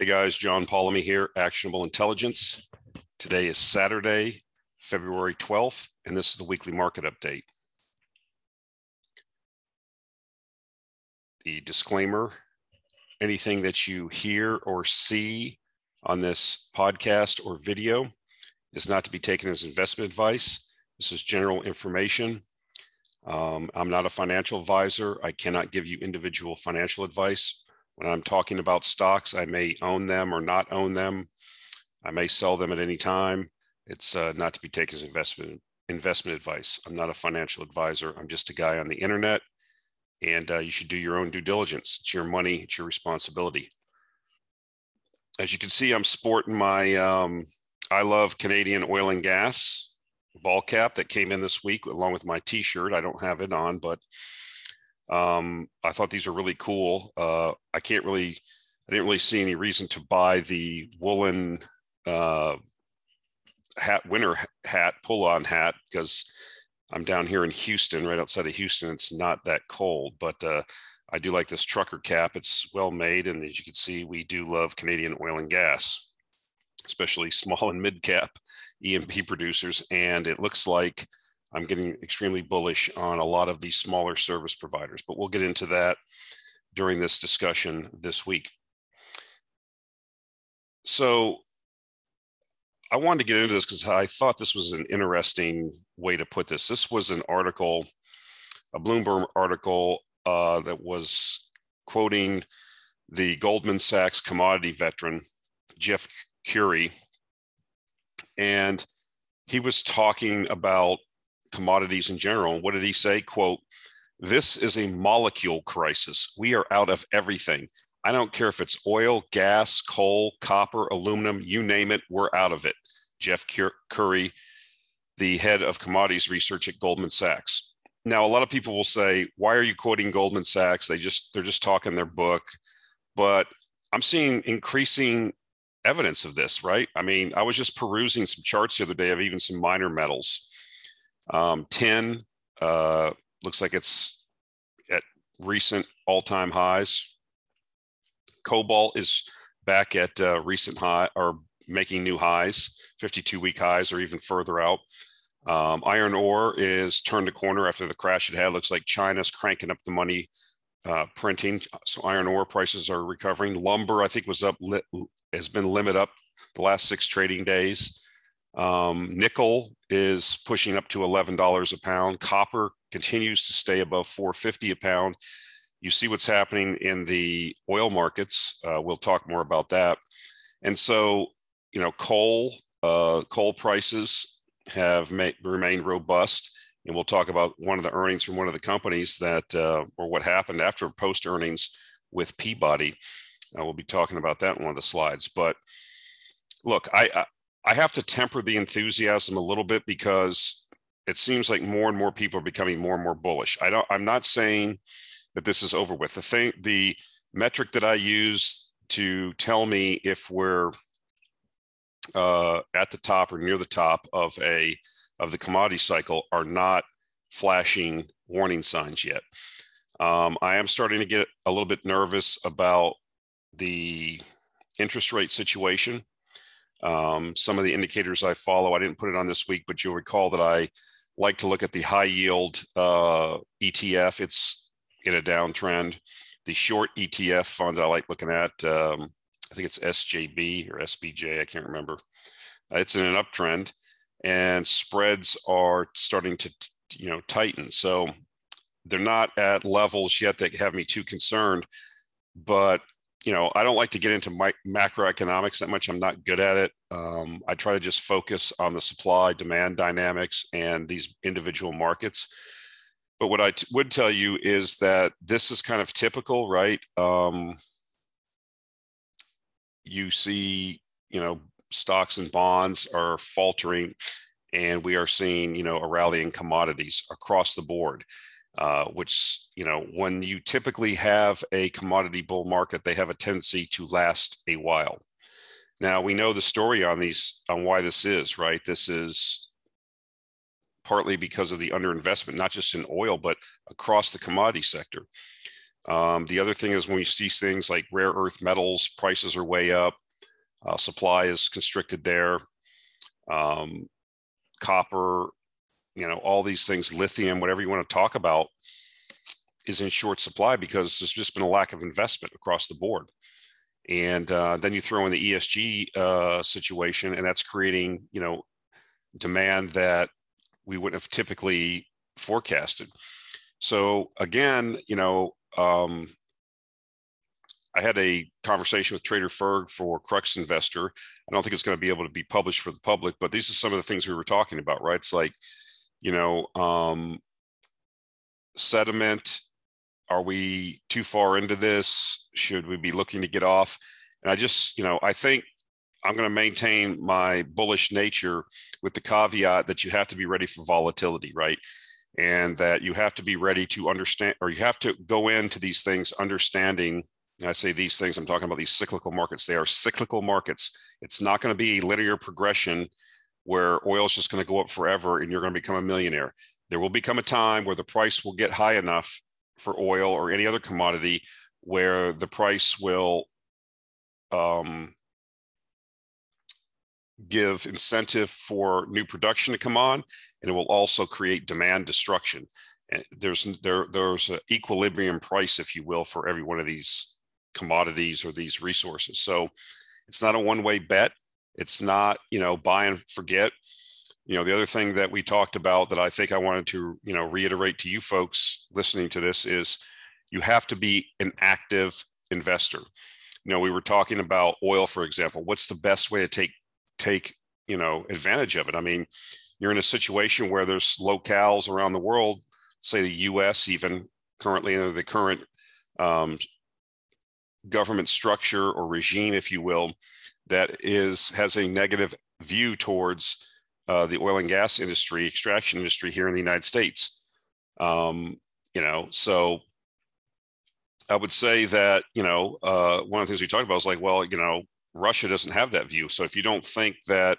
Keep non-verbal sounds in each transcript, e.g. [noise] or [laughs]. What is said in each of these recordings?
Hey guys, John Polomny here, Actionable Intelligence. Today is Saturday, February 12th, and this is the weekly market update. The disclaimer anything that you hear or see on this podcast or video is not to be taken as investment advice. This is general information. Um, I'm not a financial advisor. I cannot give you individual financial advice. When I'm talking about stocks, I may own them or not own them. I may sell them at any time. It's uh, not to be taken as investment investment advice. I'm not a financial advisor. I'm just a guy on the internet, and uh, you should do your own due diligence. It's your money. It's your responsibility. As you can see, I'm sporting my um, I love Canadian oil and gas ball cap that came in this week along with my T-shirt. I don't have it on, but um, I thought these are really cool. Uh, I can't really, I didn't really see any reason to buy the woolen uh, hat, winter hat, pull on hat, because I'm down here in Houston, right outside of Houston. It's not that cold, but uh, I do like this trucker cap. It's well made. And as you can see, we do love Canadian oil and gas, especially small and mid cap E&P producers. And it looks like I'm getting extremely bullish on a lot of these smaller service providers, but we'll get into that during this discussion this week. So I wanted to get into this because I thought this was an interesting way to put this. This was an article, a Bloomberg article uh, that was quoting the Goldman Sachs commodity veteran, Jeff Currie. And he was talking about commodities in general. What did he say? Quote, this is a molecule crisis. We are out of everything. I don't care if it's oil, gas, coal, copper, aluminum, you name it, we're out of it. Jeff Currie, the head of commodities research at Goldman Sachs. Now, a lot of people will say, why are you quoting Goldman Sachs? They just they're just talking their book. But I'm seeing increasing evidence of this, right? I mean, I was just perusing some charts the other day of even some minor metals um, tin uh, looks like it's at recent all-time highs. Cobalt is back at uh, recent high or making new highs, 52-week highs, or even further out. Um, iron ore is turned a corner after the crash it had. Looks like China's cranking up the money uh, printing. So iron ore prices are recovering. Lumber, I think, was up, has been limit up the last six trading days. Um, nickel is pushing up to $11 a pound. Copper continues to stay above 450 a pound. You see what's happening in the oil markets. Uh, we'll talk more about that. And so, you know, coal, uh, coal prices have ma- remained robust. And we'll talk about one of the earnings from one of the companies that, uh, or what happened after post earnings with Peabody. Uh, we'll be talking about that in one of the slides. But look, I, I have to temper the enthusiasm a little bit because it seems like more and more people are becoming more and more bullish. I don't I'm not saying that this is over with. The thing the metric that I use to tell me if we're uh, at the top or near the top of a of the commodity cycle are not flashing warning signs yet. Um, I am starting to get a little bit nervous about the interest rate situation. Um, some of the indicators I follow, I didn't put it on this week, but you'll recall that I like to look at the high yield uh, ETF. It's in a downtrend. The short ETF fund I like looking at, um, I think it's SJB or SBJ, I can't remember. Uh, it's in an uptrend, and spreads are starting to, you know, tighten. So they're not at levels yet that have me too concerned, but you know, I don't like to get into my, macroeconomics that much. I'm not good at it. Um, I try to just focus on the supply demand dynamics and these individual markets. But what I t- would tell you is that this is kind of typical, right? Um, you see, you know, stocks and bonds are faltering, and we are seeing, you know, a rally in commodities across the board uh, which you know when you typically have a commodity bull market they have a tendency to last a while. Now we know the story on these on why this is right? This is partly because of the underinvestment not just in oil but across the commodity sector. Um, the other thing is when you see things like rare earth metals, prices are way up, uh, supply is constricted there. Um, copper, you know, all these things, lithium, whatever you want to talk about, is in short supply because there's just been a lack of investment across the board. And uh, then you throw in the ESG uh, situation, and that's creating, you know, demand that we wouldn't have typically forecasted. So again, you know, um, I had a conversation with Trader Ferg for Crux Investor. I don't think it's going to be able to be published for the public, but these are some of the things we were talking about, right? It's like, you know, um, sediment. Are we too far into this? Should we be looking to get off? And I just, you know, I think I'm going to maintain my bullish nature with the caveat that you have to be ready for volatility, right? And that you have to be ready to understand, or you have to go into these things understanding I say these things, I'm talking about these cyclical markets. They are cyclical markets. It's not going to be linear progression where oil is just going to go up forever and you're going to become a millionaire. There will become a time where the price will get high enough for oil or any other commodity where the price will um, give incentive for new production to come on, and it will also create demand destruction. And there's there there's an equilibrium price, if you will, for every one of these commodities or these resources. So it's not a one way bet. It's not, you know, buy and forget. You know, the other thing that we talked about that I think I wanted to, you know, reiterate to you folks listening to this is you have to be an active investor. You know, we were talking about oil, for example. What's the best way to take take, you know, advantage of it? I mean, you're in a situation where there's locales around the world, say the US even currently under the current um, government structure or regime, if you will, that is has a negative view towards uh, the oil and gas industry, extraction industry here in the United States. Um, you know, so I would say that you know uh, one of the things we talked about is like, well, you know, Russia doesn't have that view. So if you don't think that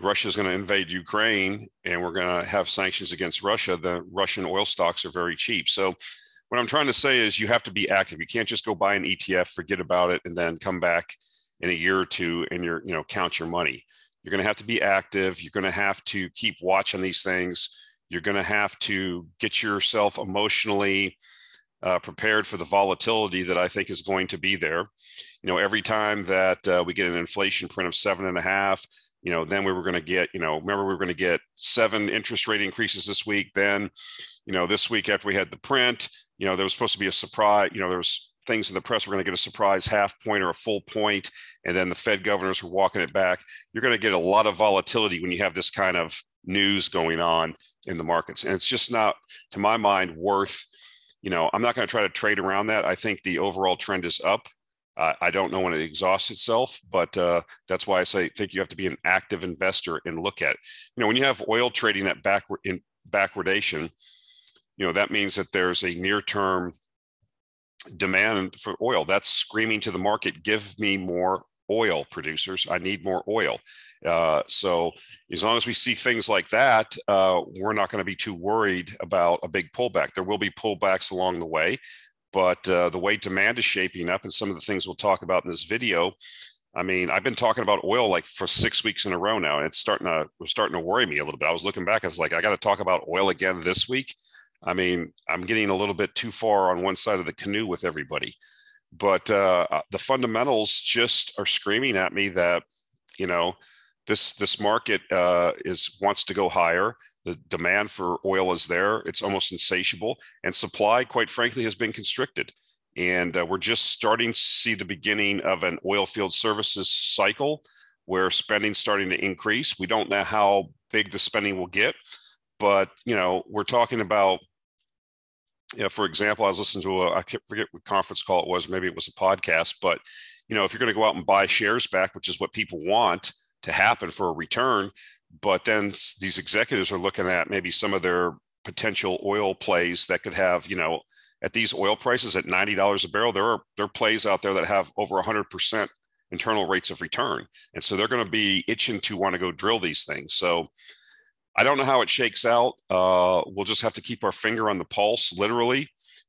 Russia is going to invade Ukraine and we're going to have sanctions against Russia, the Russian oil stocks are very cheap. So what I'm trying to say is you have to be active. You can't just go buy an ETF, forget about it, and then come back in a year or two and you're, you know, count your money. You're going to have to be active. You're going to have to keep watching these things. You're going to have to get yourself emotionally uh, prepared for the volatility that I think is going to be there. You know, every time that uh, we get an inflation print of seven and a half, you know, then we were going to get, you know, remember we were going to get seven interest rate increases this week. Then, you know, this week after we had the print, you know, there was supposed to be a surprise, you know, there was things in the press, we're going to get a surprise half point or a full point, and then the Fed governors were walking it back. You're going to get a lot of volatility when you have this kind of news going on in the markets. And it's just not, to my mind, worth, you know, I'm not going to try to trade around that. I think the overall trend is up. Uh, I don't know when it exhausts itself, but uh, that's why I say think you have to be an active investor and look at it. You know, when you have oil trading at backward in backwardation, you know that means that there's a near term demand for oil that's screaming to the market give me more oil producers i need more oil uh, so as long as we see things like that uh, we're not going to be too worried about a big pullback there will be pullbacks along the way but uh, the way demand is shaping up and some of the things we'll talk about in this video I mean, I've been talking about oil like for six weeks in a row now, and it's starting to was starting to worry me a little bit. I was looking back, I was like, I got to talk about oil again this week. I mean, I'm getting a little bit too far on one side of the canoe with everybody. But uh, uh, the fundamentals just are screaming at me that, you know, this this market uh, is wants to go higher. The demand for oil is there; it's almost insatiable, and supply, quite frankly, has been constricted. And uh, we're just starting to see the beginning of an oil field services cycle where spending's starting to increase. We don't know how big the spending will get, but you know, we're talking about you know, for example, I was listening to a, I can't forget what conference call it was, maybe it was a podcast, but you know, if you're going to go out and buy shares back, which is what people want to happen for a return, but then these executives are looking at maybe some of their potential oil plays that could have, you know, at these oil prices at $90 a barrel, there are there are plays out there that have over 100% internal rates of return. And so they're going to be itching to want to go drill these things. So I don't know how it shakes out. Uh, we'll just have to keep our finger on the pulse, literally.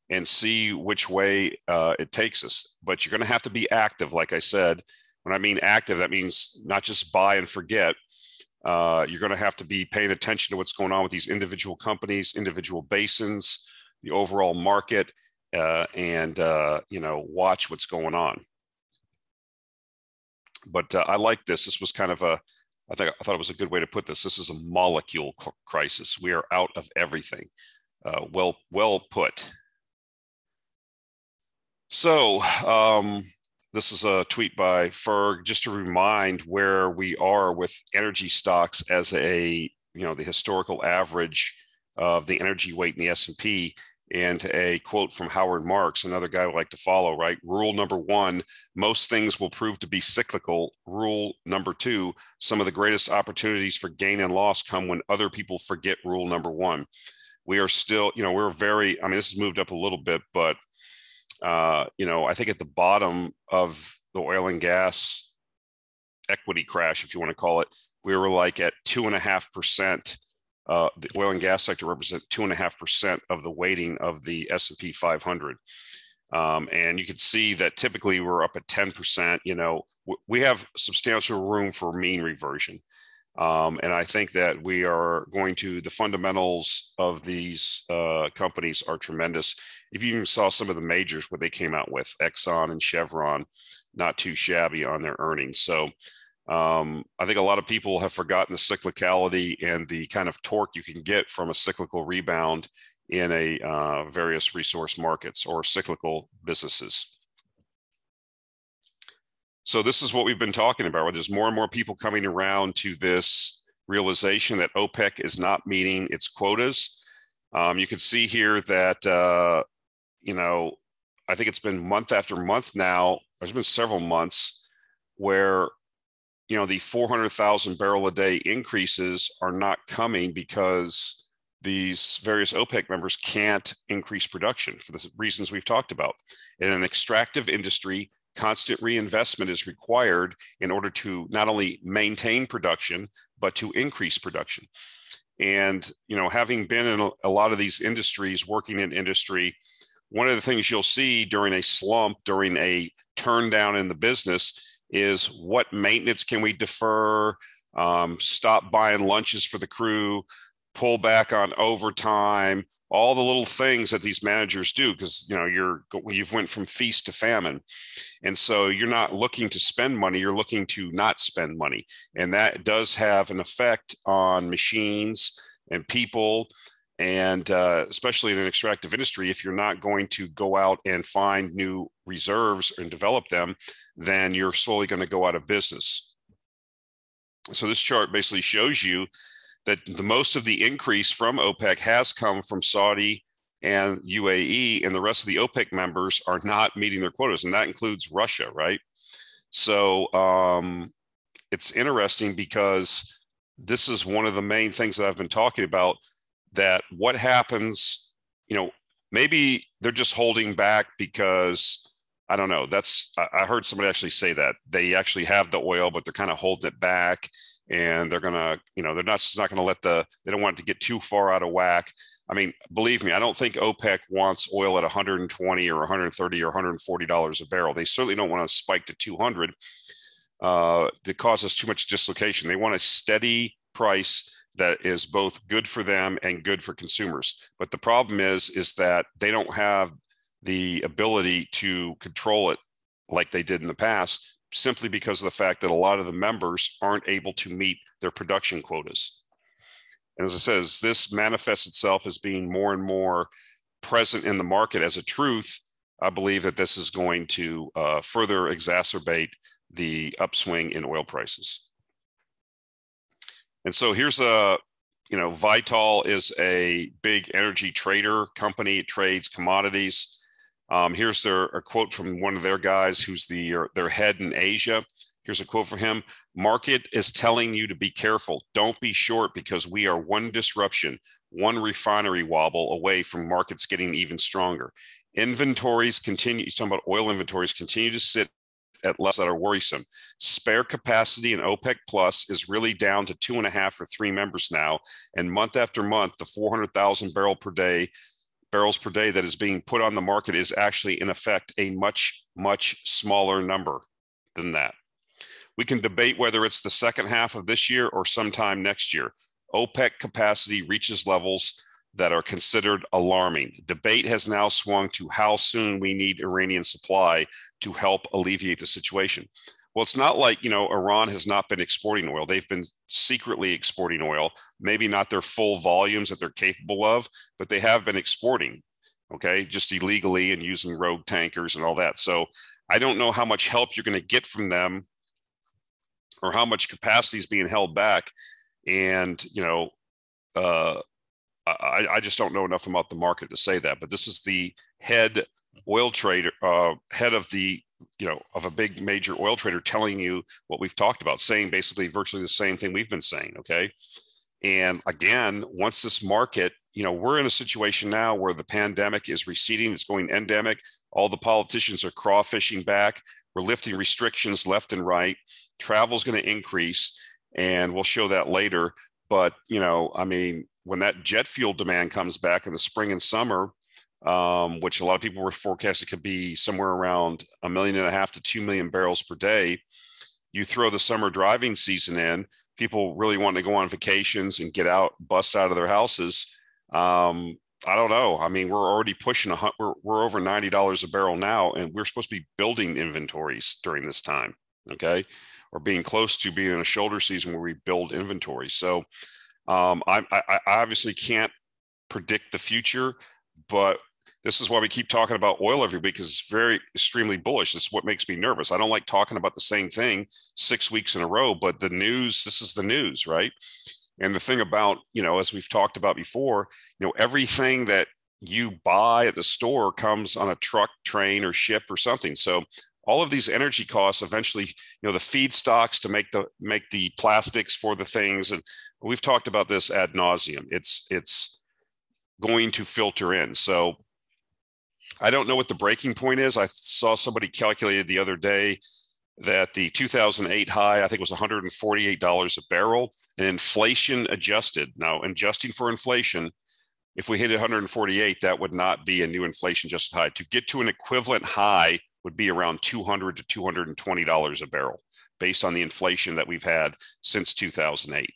and see which way uh, it takes us. But you're going to have to be active, like I said. When I mean active, that means not just buy and forget. Uh, you're going to have to be paying attention to what's going on with these individual companies, individual basins, the overall market, uh, and uh, you know watch what's going on. But uh, I like this. This was kind of a I think I thought it was a good way to put this. This is a molecule crisis. We are out of everything. Uh, well, well put. So um, this is a tweet by Ferg, just to remind where we are with energy stocks as a you know the historical average of the energy weight in the S&P and a quote from Howard Marks, another guy I like to follow, right? Rule number one, most things will prove to be cyclical. Rule number two, some of the greatest opportunities for gain and loss come when other people forget rule number one. We are still, you know, we're very, I mean, this has moved up a little bit, but, uh, you know, I think at the bottom of the oil and gas equity crash, if you want to call it, we were like at two and a half percent uh, the oil and gas sector represent two and a half percent of the weighting of the S&P 500. Um, and you can see that typically we're up at 10%. You know, we have substantial room for mean reversion. Um, and I think that we are going to, the fundamentals of these uh, companies are tremendous. If you even saw some of the majors, what they came out with, Exxon and Chevron, not too shabby on their earnings. So um, I think a lot of people have forgotten the cyclicality and the kind of torque you can get from a cyclical rebound in a uh, various resource markets or cyclical businesses. So this is what we've been talking about. Where there's more and more people coming around to this realization that OPEC is not meeting its quotas. Um, you can see here that uh, you know I think it's been month after month now. There's been several months where you know the 400,000 barrel a day increases are not coming because these various OPEC members can't increase production for the reasons we've talked about. In an extractive industry, constant reinvestment is required in order to not only maintain production but to increase production. And you know, having been in a lot of these industries, working in industry, one of the things you'll see during a slump, during a turn down in the business is what maintenance can we defer, um, stop buying lunches for the crew, pull back on overtime, all the little things that these managers do because you know you're you've went from feast to famine. And so you're not looking to spend money you're looking to not spend money. And that does have an effect on machines and people and uh, especially in an extractive industry if you're not going to go out and find new reserves and develop them then you're slowly going to go out of business. So this chart basically shows you that the most of the increase from opec has come from saudi and uae and the rest of the opec members are not meeting their quotas and that includes russia right? So um, it's interesting because this is one of the main things that i've been talking about that what happens, you know, maybe they're just holding back because I don't know. That's I heard somebody actually say that they actually have the oil, but they're kind of holding it back, and they're gonna, you know, they're not just not gonna let the they don't want it to get too far out of whack. I mean, believe me, I don't think OPEC wants oil at 120 or 130 or 140 dollars a barrel. They certainly don't want to spike to 200 uh, that causes too much dislocation. They want a steady price that is both good for them and good for consumers. But the problem is, is that they don't have the ability to control it like they did in the past, simply because of the fact that a lot of the members aren't able to meet their production quotas. And as I says, this manifests itself as being more and more present in the market as a truth. I believe that this is going to uh, further exacerbate the upswing in oil prices. And so here's a, you know, Vitol is a big energy trader company. It trades commodities. Um, here's their, a quote from one of their guys who's the their head in Asia. Here's a quote from him Market is telling you to be careful. Don't be short because we are one disruption, one refinery wobble away from markets getting even stronger. Inventories continue, he's talking about oil inventories, continue to sit at levels that are worrisome. Spare capacity in OPEC Plus is really down to two and a half or three members now. And month after month, the 400,000 barrel per day barrels per day that is being put on the market is actually, in effect, a much, much smaller number than that. We can debate whether it's the second half of this year or sometime next year. OPEC capacity reaches levels that are considered alarming. Debate has now swung to how soon we need Iranian supply to help alleviate the situation. Well, it's not like, you know, Iran has not been exporting oil. They've been secretly exporting oil, maybe not their full volumes that they're capable of, but they have been exporting, okay, just illegally and using rogue tankers and all that. So I don't know how much help you're going to get from them or how much capacity is being held back. And, you know, uh, I, I just don't know enough about the market to say that. But this is the head oil trader, uh, head of the you know of a big major oil trader telling you what we've talked about saying basically virtually the same thing we've been saying okay and again once this market you know we're in a situation now where the pandemic is receding it's going endemic all the politicians are crawfishing back we're lifting restrictions left and right travel is going to increase and we'll show that later but you know i mean when that jet fuel demand comes back in the spring and summer um, which a lot of people were forecasting could be somewhere around a million and a half to two million barrels per day. You throw the summer driving season in, people really want to go on vacations and get out, bust out of their houses. Um, I don't know. I mean, we're already pushing a we're, we're over ninety dollars a barrel now, and we're supposed to be building inventories during this time. Okay, or being close to being in a shoulder season where we build inventory. So um, I, I, I obviously can't predict the future, but this is why we keep talking about oil every week because it's very extremely bullish. It's what makes me nervous. I don't like talking about the same thing six weeks in a row, but the news, this is the news, right? And the thing about, you know, as we've talked about before, you know, everything that you buy at the store comes on a truck, train, or ship or something. So all of these energy costs eventually, you know, the feedstocks to make the make the plastics for the things, and we've talked about this ad nauseum. It's it's going to filter in. So I don't know what the breaking point is. I saw somebody calculated the other day that the 2008 high, I think, was $148 a barrel, and inflation adjusted. Now, adjusting for inflation, if we hit 148, that would not be a new inflation adjusted high. To get to an equivalent high would be around 200 to 220 dollars a barrel, based on the inflation that we've had since 2008.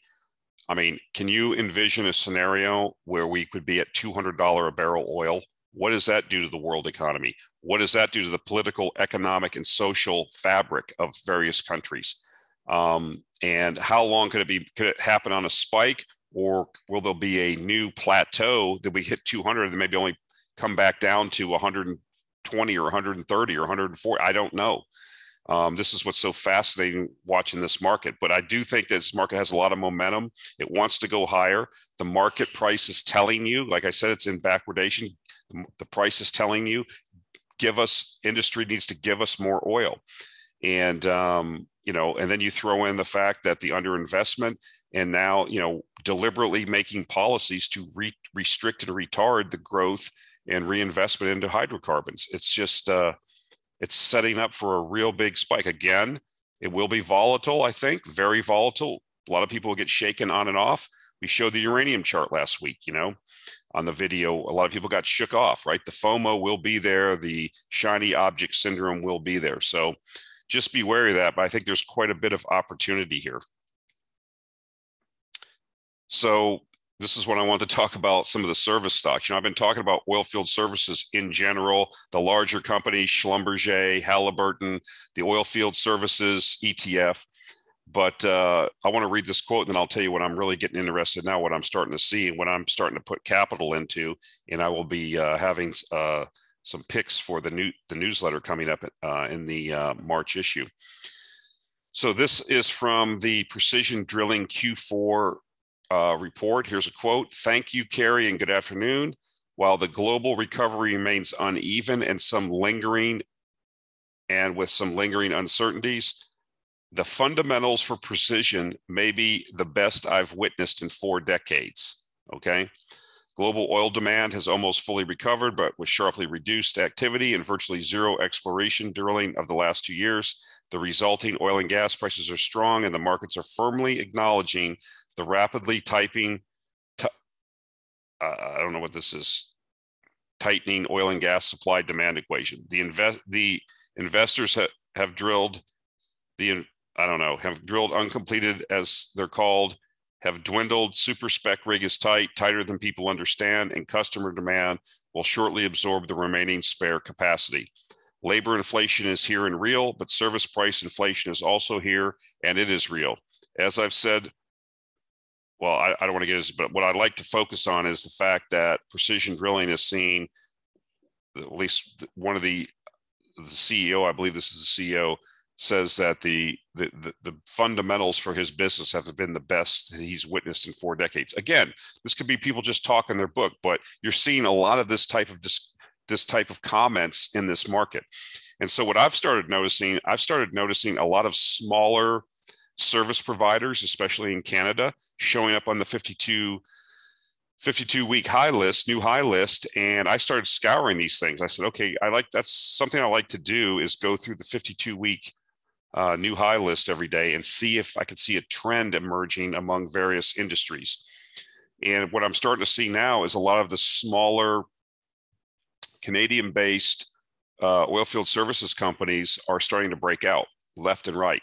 I mean, can you envision a scenario where we could be at $200 a barrel oil what does that do to the world economy? What does that do to the political, economic, and social fabric of various countries? Um, and how long could it be? Could it happen on a spike, or will there be a new plateau that we hit 200 and maybe only come back down to 120 or 130 or 140? I don't know. Um, this is what's so fascinating watching this market. But I do think that this market has a lot of momentum. It wants to go higher. The market price is telling you, like I said, it's in backwardation the price is telling you give us industry needs to give us more oil and um, you know and then you throw in the fact that the underinvestment and now you know deliberately making policies to re- restrict and retard the growth and reinvestment into hydrocarbons it's just uh, it's setting up for a real big spike again it will be volatile i think very volatile a lot of people get shaken on and off we showed the uranium chart last week you know on the video, a lot of people got shook off, right? The FOMO will be there, the shiny object syndrome will be there. So just be wary of that, but I think there's quite a bit of opportunity here. So this is what I want to talk about some of the service stocks. You know, I've been talking about oil field services in general, the larger companies, Schlumberger, Halliburton, the oil field services ETF. But uh, I want to read this quote, and then I'll tell you what I'm really getting interested in now, what I'm starting to see, and what I'm starting to put capital into. And I will be uh, having uh, some picks for the new the newsletter coming up uh, in the uh, March issue. So this is from the Precision Drilling Q4 uh, report. Here's a quote: "Thank you, Carey, and good afternoon." While the global recovery remains uneven and some lingering, and with some lingering uncertainties the fundamentals for precision may be the best I've witnessed in four decades. Okay. Global oil demand has almost fully recovered, but with sharply reduced activity and virtually zero exploration drilling of the last two years. The resulting oil and gas prices are strong, and the markets are firmly acknowledging the rapidly typing. Uh, I don't know what this is. tightening oil and gas supply demand equation. The invest the investors ha- have drilled the I don't know have drilled uncompleted as they're called have dwindled. Super spec rig is tight, tighter than people understand, and customer demand will shortly absorb the remaining spare capacity. Labor inflation is here and real, but service price inflation is also here and it is real. As I've said, well, I, I don't want to get into but what I'd like to focus on is the fact that precision drilling is seeing at least one of the the CEO, I believe this is the CEO, says that the, the the, the fundamentals for his business have been the best he's witnessed in four decades. Again, this could be people just talking their book, but you're seeing a lot of this type of dis- this type of comments in this market. And so what I've started noticing, I've started noticing a lot of smaller service providers, especially in Canada, showing up on the 52 52 week high list, new high list, and I started scouring these things. I said, okay, I like that's something I like to do is go through the 52 week uh, new high list every day and see if I could see a trend emerging among various industries. And what I'm starting to see now is a lot of the smaller Canadian based uh, oilfield services companies are starting to break out left and right.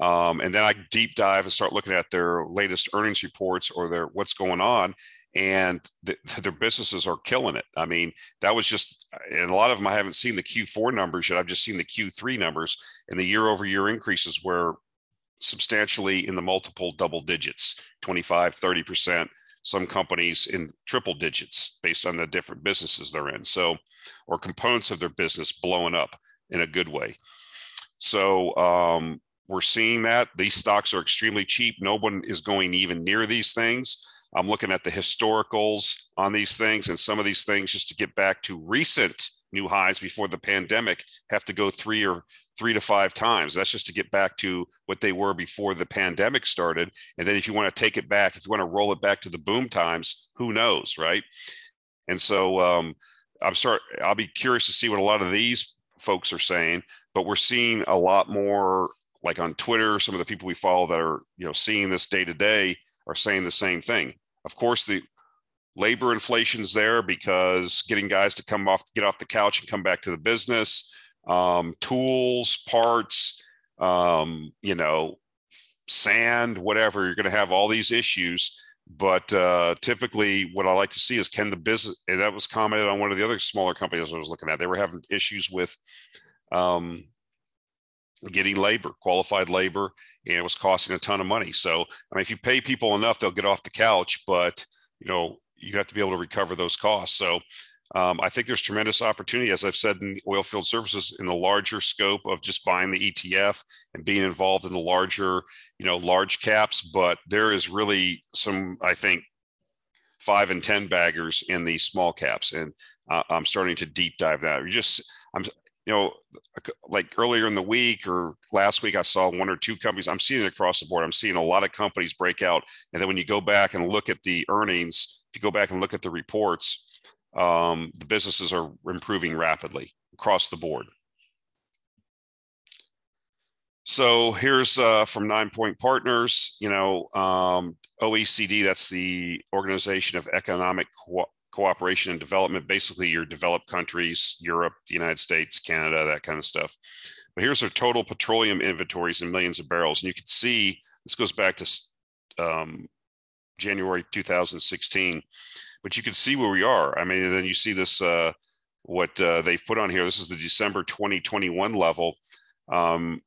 Um, and then I deep dive and start looking at their latest earnings reports or their what's going on, and the, [laughs] their businesses are killing it. I mean, that was just, and a lot of them I haven't seen the Q4 numbers yet. I've just seen the Q3 numbers, and the year-over-year increases were substantially in the multiple double digits, 25, 30 percent some companies in triple digits based on the different businesses they're in. So, or components of their business blowing up in a good way. So, um, we're seeing that these stocks are extremely cheap. No one is going even near these things. I'm looking at the historicals on these things, and some of these things, just to get back to recent new highs before the pandemic, have to go three or three to five times. That's just to get back to what they were before the pandemic started. And then if you want to take it back, if you want to roll it back to the boom times, who knows, right? And so um, I'm sorry, I'll be curious to see what a lot of these folks are saying, but we're seeing a lot more like on Twitter, some of the people we follow that are, you know, seeing this day to day are saying the same thing. Of course, the labor inflation's there because getting guys to come off, get off the couch and come back to the business um, tools, parts, um, you know, sand, whatever. You're going to have all these issues. But uh, typically, what I like to see is can the business, and that was commented on one of the other smaller companies I was looking at. They were having issues with um, getting labor, qualified labor, and it was costing a ton of money. So, I mean, if you pay people enough, they'll get off the couch, but you know, you have to be able to recover those costs. So, um, I think there's tremendous opportunity, as I've said in oil field services, in the larger scope of just buying the ETF and being involved in the larger, you know, large caps. But there is really some, I think, five and ten baggers in the small caps, and uh, I'm starting to deep dive that. We just, I'm, you know, like earlier in the week or last week, I saw one or two companies. I'm seeing it across the board. I'm seeing a lot of companies break out, and then when you go back and look at the earnings, if you go back and look at the reports um, the businesses are improving rapidly across the board. So here's uh, from Ninepoint Partners, you know, um, OECD, that's the Organization of Economic Co- Cooperation and Development, basically your developed countries, Europe, the United States, Canada, that kind of stuff. But here's their total petroleum inventories in millions of barrels. And you can see this goes back to um, January 2016 but you can see where we are. I mean, then you see this uh, what uh, they've put on here. This is the December 2021 level. Um,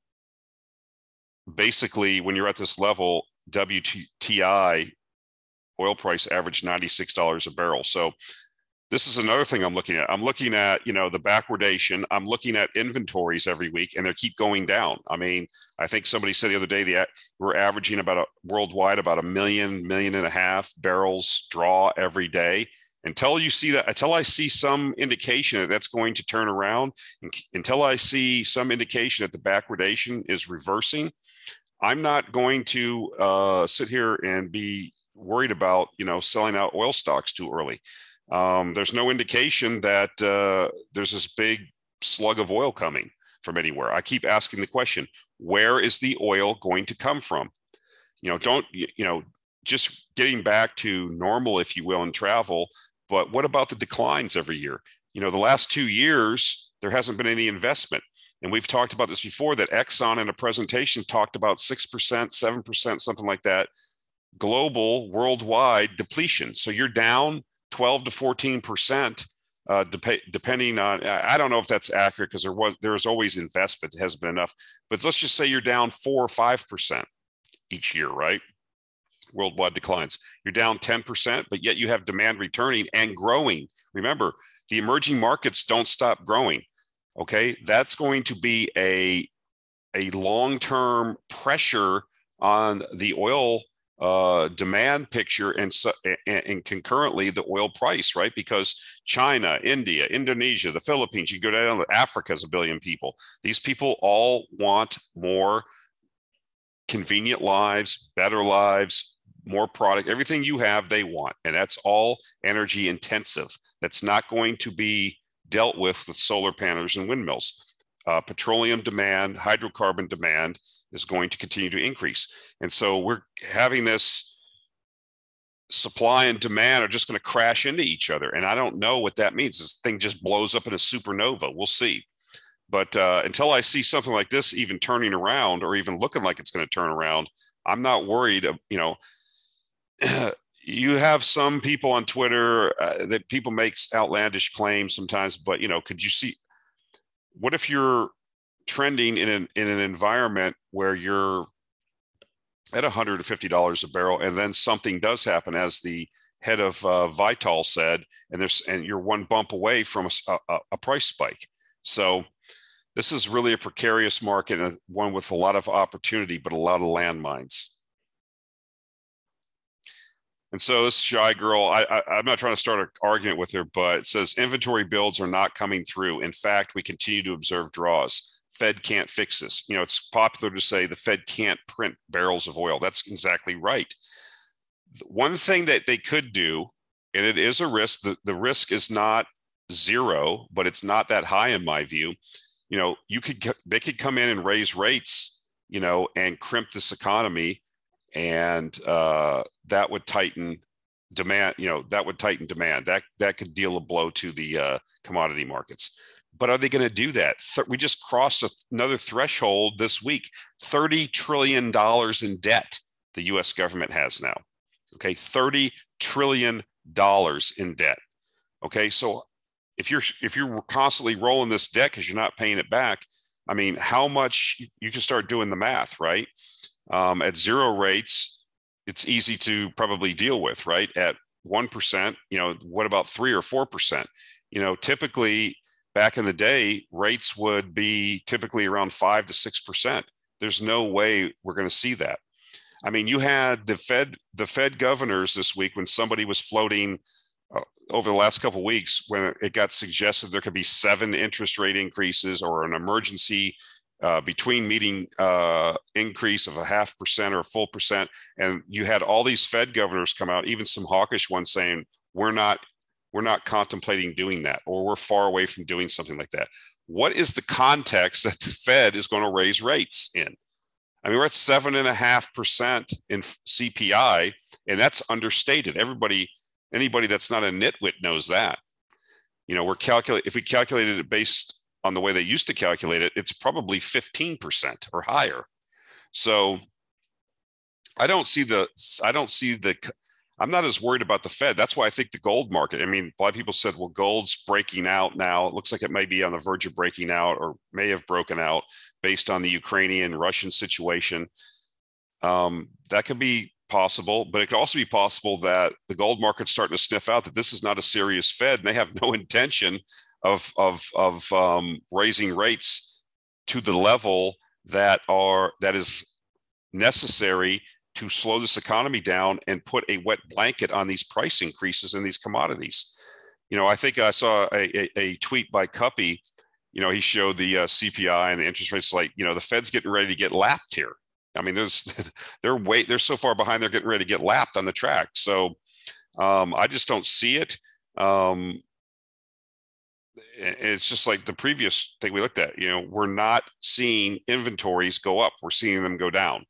basically, when you're at this level, WTI oil price averaged $96 a barrel. So this is another thing I'm looking at. I'm looking at, you know, the backwardation. I'm looking at inventories every week and they keep going down. I mean, I think somebody said the other day that we're averaging about a worldwide about a million, million and a half barrels draw every day. Until you see that, until I see some indication that that's going to turn around, until I see some indication that the backwardation is reversing, I'm not going to uh, sit here and be worried about, you know, selling out oil stocks too early. Um, there's no indication that uh, there's this big slug of oil coming from anywhere. I keep asking the question, where is the oil going to come from? You know, don't, you know, just getting back to normal, if you will, in travel. But what about the declines every year? you know, the last two years, there hasn't been any investment. And we've talked about this before that Exxon in a presentation talked about 6%, 7%, something like that, global worldwide depletion. So you're down 12 to 14%. Uh, dep- depending on, I don't know if that's accurate because there was there's always investment. It hasn't been enough, but let's just say you're down four or five percent each year, right? Worldwide declines. You're down 10%, but yet you have demand returning and growing. Remember, the emerging markets don't stop growing. Okay, that's going to be a a long-term pressure on the oil uh, demand picture and, and, and concurrently the oil price, right? Because China, India, Indonesia, the Philippines, you go down to Africa is a billion people. These people all want more convenient lives, better lives, more product, everything you have, they want. And that's all energy intensive. That's not going to be dealt with with solar panels and windmills. Uh, petroleum demand, hydrocarbon demand is going to continue to increase. And so we're having this supply and demand are just going to crash into each other. And I don't know what that means. This thing just blows up in a supernova. We'll see. But uh, until I see something like this even turning around or even looking like it's going to turn around, I'm not worried. You know, [clears throat] you have some people on Twitter uh, that people make outlandish claims sometimes, but you know, could you see what if you're trending in an in an environment where you're at $150 a barrel and then something does happen as the head of uh, Vitol said and there's and you're one bump away from a, a, a price spike. So this is really a precarious market and one with a lot of opportunity but a lot of landmines. And so this shy girl, I, I, am not trying to start an argument with her, but it says inventory builds are not coming through. In fact, we continue to observe draws. Fed can't fix this. You know, it's popular to say the Fed can't print barrels of oil. That's exactly right. One thing that they could do, and it is a risk, the, the risk is not zero, but it's not that high in my view. You know, you could they could come in and raise rates, you know, and crimp this economy and uh, that would tighten demand. You know, that would tighten demand. That that could deal a blow to the uh, commodity markets. But are they going to do that? We just crossed another threshold this week: thirty trillion dollars in debt the U.S. government has now. Okay, thirty trillion dollars in debt. Okay, so if you're if you're constantly rolling this debt because you're not paying it back, I mean, how much you can start doing the math, right? Um, at zero rates, it's easy to probably deal with, right? At 1%, you know, what about three or 4%? You know, typically back in the day, rates would be typically around five to 6%. There's no way we're going to see that. I mean, you had the Fed, the Fed governors this week when somebody was floating uh, over the last couple weeks when it got suggested there could be seven interest rate increases or an emergency uh, between meeting uh, increase of a half percent or a full percent. And you had all these Fed governors come out, even some hawkish ones saying, we're not, we're not contemplating doing that, or we're far away from doing something like that. What is the context that the Fed is going to raise rates in? I mean, we're at seven and a half percent in CPI, and that's understated. Everybody, anybody that's not a nitwit knows that. You know, we're calculating if we calculated it based on the way they used to calculate it, it's probably 15% or higher. So I don't see the, I don't see the, I'm not as worried about the Fed. That's why I think the gold market. I mean, a lot of people said, well, gold's breaking out now. It looks like it may be on the verge of breaking out or may have broken out based on the Ukrainian Russian situation. Um, that could be possible, but it could also be possible that the gold market's starting to sniff out that this is not a serious Fed and they have no [laughs] intention of of of um, raising rates to the level that are that is necessary to slow this economy down and put a wet blanket on these price increases in these commodities. You know, I think I saw a, a, a tweet by Cuppy. You know, he showed the uh, CPI and the interest rates. Like, you know, the Fed's getting ready to get lapped here. I mean, there's [laughs] they're wait they're so far behind. They're getting ready to get lapped on the track. So um, I just don't see it. Um, it's just like the previous thing we looked at you know we're not seeing inventories go up we're seeing them go down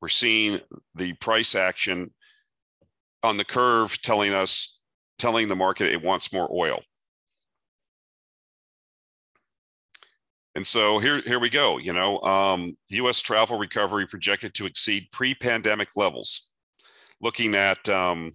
we're seeing the price action on the curve telling us telling the market it wants more oil And so here, here we go. You know, um, U.S. travel recovery projected to exceed pre-pandemic levels. Looking at um,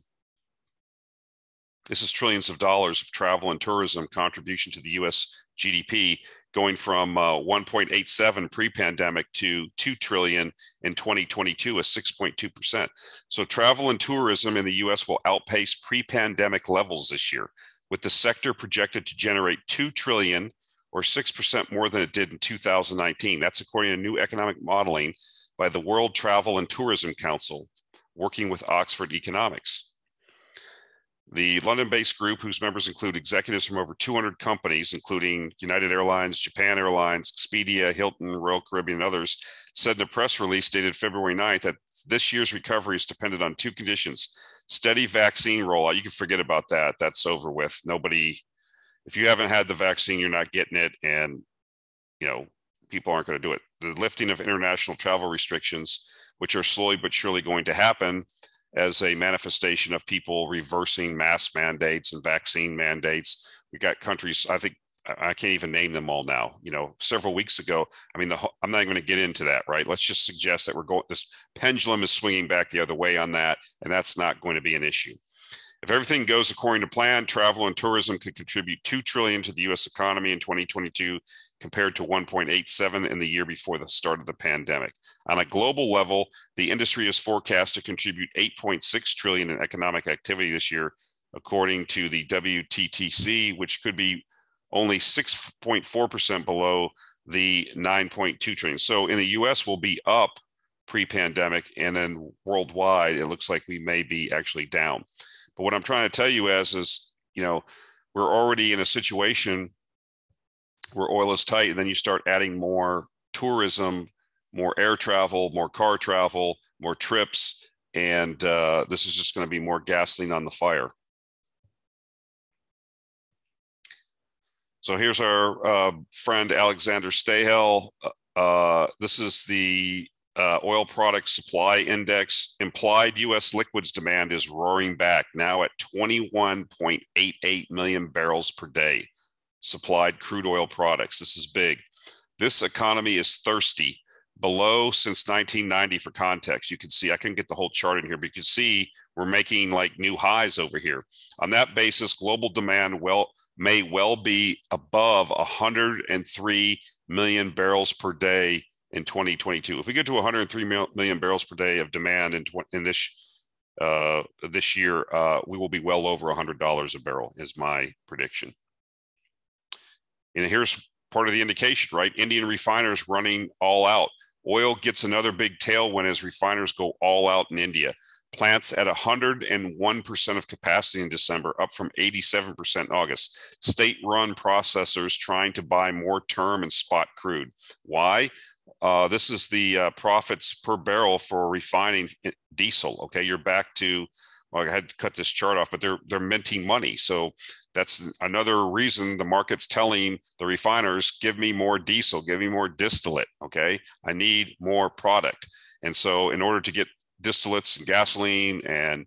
this is trillions of dollars of travel and tourism contribution to the U.S. GDP, going from uh, 1.87 pre-pandemic to 2 trillion in 2022, a 6.2 percent. So travel and tourism in the U.S. will outpace pre-pandemic levels this year, with the sector projected to generate 2 trillion or 6% more than it did in 2019. That's according to new economic modeling by the World Travel and Tourism Council, working with Oxford Economics. The London based group, whose members include executives from over 200 companies, including United Airlines, Japan Airlines, Expedia, Hilton, Royal Caribbean, and others, said in a press release dated February 9th that this year's recovery is dependent on two conditions steady vaccine rollout. You can forget about that. That's over with. Nobody, if you haven't had the vaccine, you're not getting it. And, you know, people aren't going to do it. The lifting of international travel restrictions, which are slowly but surely going to happen, as a manifestation of people reversing mask mandates and vaccine mandates. We got countries, I think I can't even name them all now. You know, several weeks ago, I mean, the, I'm not going to get into that, right? Let's just suggest that we're going, this pendulum is swinging back the other way on that, and that's not going to be an issue. If everything goes according to plan, travel and tourism could contribute 2 trillion to the US economy in 2022 compared to 1.87 in the year before the start of the pandemic. On a global level, the industry is forecast to contribute 8.6 trillion in economic activity this year according to the WTTC, which could be only 6.4% below the 9.2 trillion. So in the US we'll be up pre-pandemic and then worldwide it looks like we may be actually down. But what I'm trying to tell you is, is you know, we're already in a situation where oil is tight, and then you start adding more tourism, more air travel, more car travel, more trips, and uh, this is just going to be more gasoline on the fire. So here's our uh, friend Alexander Stahel. Uh, this is the uh, oil product supply index, implied U.S. liquids demand is roaring back now at 21.88 million barrels per day. Supplied crude oil products. This is big. This economy is thirsty, below since 1990 for context. You can see, I can get the whole chart in here, but you can see we're making like new highs over here. On that basis, global demand well may well be above 103 million barrels per day in 2022. If we get to 103 million barrels per day of demand in, in this uh, this year, uh, we will be well over $100 a barrel, is my prediction. And here's part of the indication, right? Indian refiners running all out. Oil gets another big tailwind as refiners go all out in India. Plants at 101% of capacity in December, up from 87% in August. State run processors trying to buy more term and spot crude. Why? Uh, this is the uh, profits per barrel for refining diesel. Okay, you're back to. Well, I had to cut this chart off, but they're they're minting money, so that's another reason the market's telling the refiners, "Give me more diesel, give me more distillate." Okay, I need more product, and so in order to get distillates and gasoline and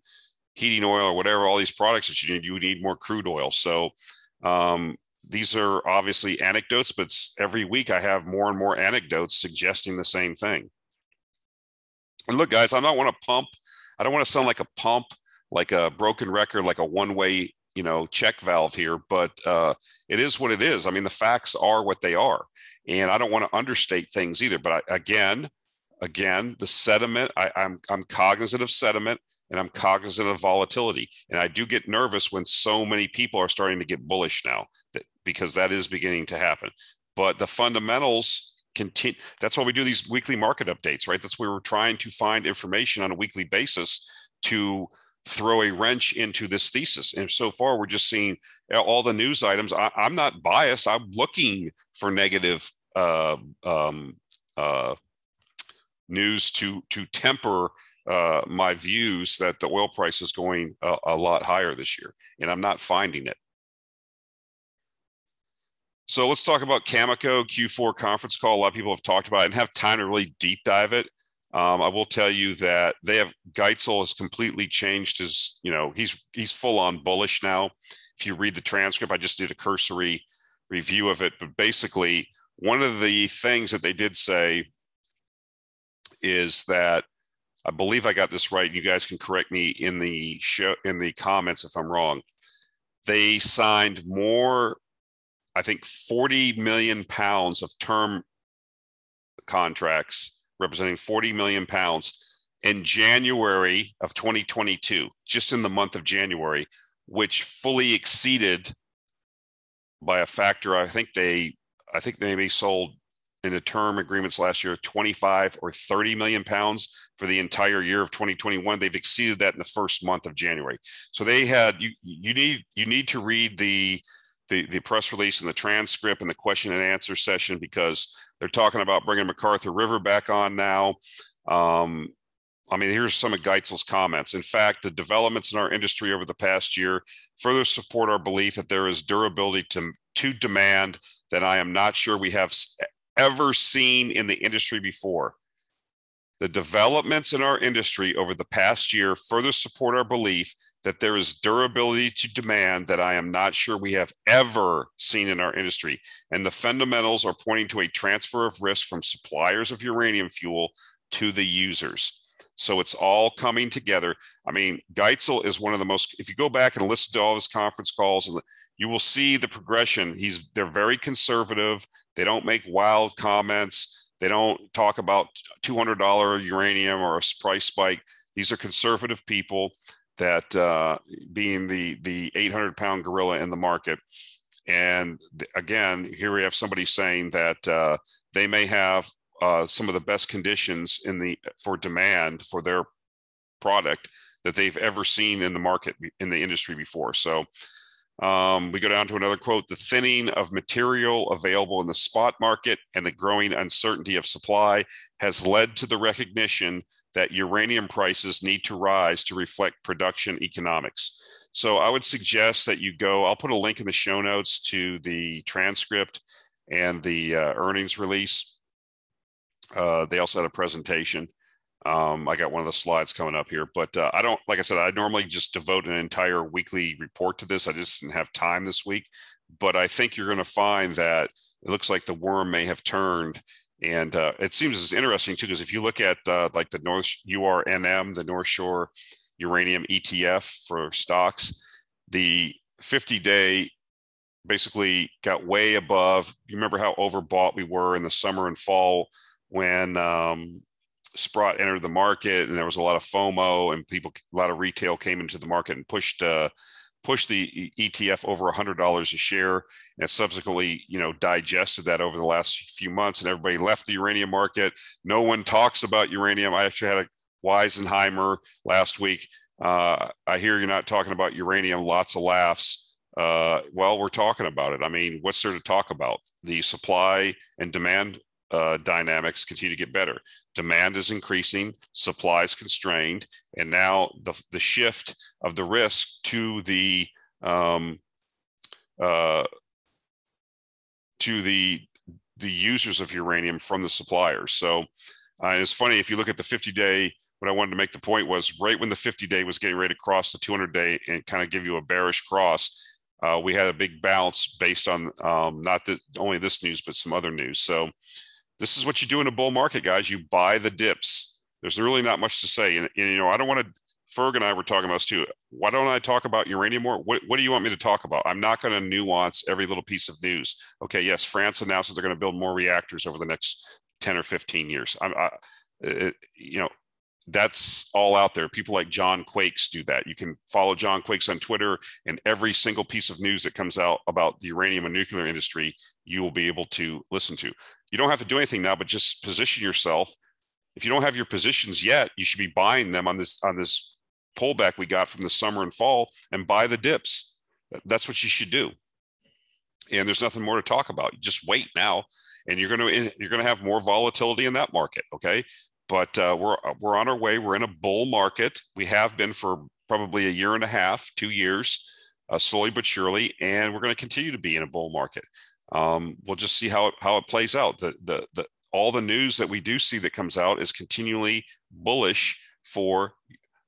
heating oil or whatever, all these products that you need, you need more crude oil. So um, these are obviously anecdotes, but every week I have more and more anecdotes suggesting the same thing. And look, guys, I don't want to pump. I don't want to sound like a pump, like a broken record, like a one-way, you know, check valve here. But uh, it is what it is. I mean, the facts are what they are, and I don't want to understate things either. But I, again, again, the sediment. I, I'm I'm cognizant of sediment and I'm cognizant of volatility. And I do get nervous when so many people are starting to get bullish now that, because that is beginning to happen. But the fundamentals continue. That's why we do these weekly market updates, right? That's where we're trying to find information on a weekly basis to throw a wrench into this thesis. And so far, we're just seeing all the news items. I, am not biased. I'm looking for negative uh, um, uh, news to to temper uh, my views that the oil price is going a, a lot higher this year, and I'm not finding it. So let's talk about Cameco Q4 conference call. A lot of people have talked about it and have time to really deep dive it. Um, I will tell you that they have Gitzel has completely changed his, you know, he's he's full on bullish now. If you read the transcript, I just did a cursory review of it, but basically one of the things that they did say is that I believe I got this right. You guys can correct me in the show in the comments if I'm wrong. They signed more, I think, 40 million pounds of term contracts representing 40 million pounds in January of 2022, just in the month of January, which fully exceeded by a factor. I think they, I think they may sold in the term agreements last year 25 or 30 million pounds for the entire year of 2021 they've exceeded that in the first month of january so they had you you need you need to read the the, the press release and the transcript and the question and answer session because they're talking about bringing McArthur River back on now. Um, I mean, here's some of Gitzel's comments. In fact, the developments in our industry over the past year further support our belief that there is durability to, to demand that I am not sure we have ever seen in the industry before. The developments in our industry over the past year further support our belief that there is durability to demand that I am not sure we have ever seen in our industry. And the fundamentals are pointing to a transfer of risk from suppliers of uranium fuel to the users. So it's all coming together. I mean, Gitzel is one of the most, if you go back and listen to all his conference calls, you will see the progression. He's they're very conservative. They don't make wild comments. They don't talk about $200 uranium or a price spike. These are conservative people that uh, being the the 800 pound gorilla in the market. And again, here we have somebody saying that uh, they may have uh, some of the best conditions in the for demand for their product that they've ever seen in the market in the industry before. So um, we go down to another quote the thinning of material available in the spot market and the growing uncertainty of supply has led to the recognition that uranium prices need to rise to reflect production economics. So I would suggest that you go, I'll put a link in the show notes to the transcript and the uh, earnings release. Uh, they also had a presentation. Um, I got one of the slides coming up here, but uh, I don't, like I said, I normally just devote an entire weekly report to this. I just didn't have time this week, but I think you're going to find that it looks like the worm may have turned and uh, it seems as interesting too, because if you look at uh, like the North URNM, the North Shore Uranium ETF for stocks, the 50 day basically got way above. You remember how overbought we were in the summer and fall when um, Sprott entered the market, and there was a lot of FOMO, and people, a lot of retail came into the market and pushed uh, pushed the ETF over $100 a share and subsequently, you know, digested that over the last few months and everybody left the uranium market. No one talks about uranium. I actually had a Weisenheimer last week. Uh, I hear you're not talking about uranium, lots of laughs. Uh, well, we're talking about it. I mean, what's there to talk about? The supply and demand uh, dynamics continue to get better. Demand is increasing, supply is constrained, and now the, the shift of the risk to the um, uh, to the the users of uranium from the suppliers. So uh, it's funny if you look at the 50 day. What I wanted to make the point was right when the 50 day was getting ready to cross the 200 day and kind of give you a bearish cross. Uh, we had a big bounce based on um, not the, only this news but some other news. So this is what you do in a bull market, guys. You buy the dips. There's really not much to say. And, and you know, I don't want to. Ferg and I were talking about this too. Why don't I talk about uranium more? What, what do you want me to talk about? I'm not going to nuance every little piece of news. Okay, yes, France announced that they're going to build more reactors over the next 10 or 15 years. I'm, I, it, you know, that's all out there. People like John Quakes do that. You can follow John Quakes on Twitter, and every single piece of news that comes out about the uranium and nuclear industry, you will be able to listen to. You don't have to do anything now, but just position yourself. If you don't have your positions yet, you should be buying them on this on this pullback we got from the summer and fall, and buy the dips. That's what you should do. And there's nothing more to talk about. Just wait now, and you're going to you're going to have more volatility in that market. Okay, but uh, we're we're on our way. We're in a bull market. We have been for probably a year and a half, two years, uh, slowly but surely, and we're going to continue to be in a bull market. Um, we'll just see how it, how it plays out. The, the the all the news that we do see that comes out is continually bullish for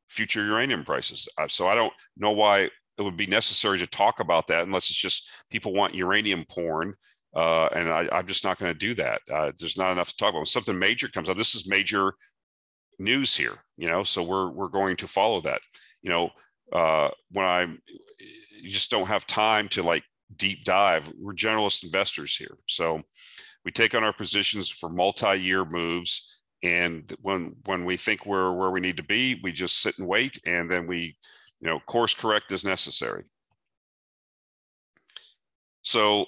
future uranium prices. Uh, so I don't know why it would be necessary to talk about that unless it's just people want uranium porn Uh, and I, am just not going to do that. Uh, there's not enough to talk about. When something major comes up, this is major news here, you know, so we're, we're going to follow that. You know, uh, when I'm, you just don't have time to like deep dive. We're generalist investors here. So we take on our positions for multi-year moves. And when, when we think we're where we need to be, we just sit and wait. And then we, you know, course correct as necessary. So